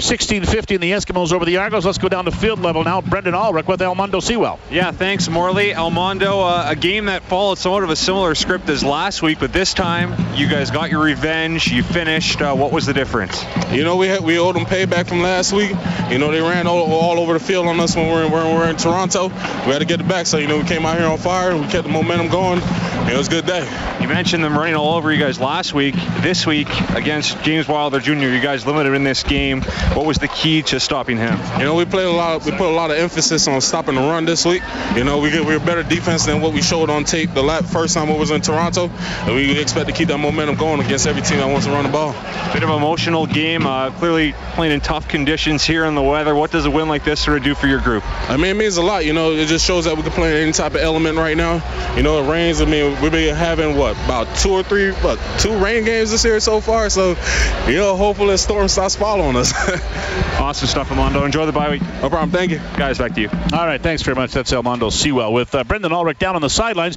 16-15 the Eskimos over the Argos. Let's go down to field level now. Brendan Ulrich with Almondo Sewell. Yeah, thanks, Morley. Almondo, uh, a game that followed somewhat of a similar script as last week, but this time you guys got your revenge. You finished. Uh, what was the difference? You know, we had, we owed them payback from last week. You know, they ran all, all over the field on us when we were, when we were in Toronto. We had to get it back. So, you know, we came out here on fire. We kept the momentum going. It was a good day. You mentioned them running all over you guys last week. This week against James Wilder Jr., you guys limited in this game. What was the key to stopping him? You know, we played a lot. Of, we put a lot of emphasis on stopping the run this week. You know, we get, we were better defense than what we showed on tape the last, first time we was in Toronto, and we expect to keep that momentum going against every team that wants to run the ball. Bit of an emotional game. Uh, clearly playing in tough conditions here in the weather. What does a win like this sort of do for your group? I mean, it means a lot. You know, it just shows that we can play in any type of element right now. You know, it rains. I mean, we've been having what about two or three, what two rain games this year so far. So, you know, hopefully the storm stops following us. awesome stuff, Armando. Enjoy the bye week. No problem. Thank you. Guys, back to you. All right. Thanks very much. That's Almondo Sewell with uh, Brendan Ulrich down on the sidelines.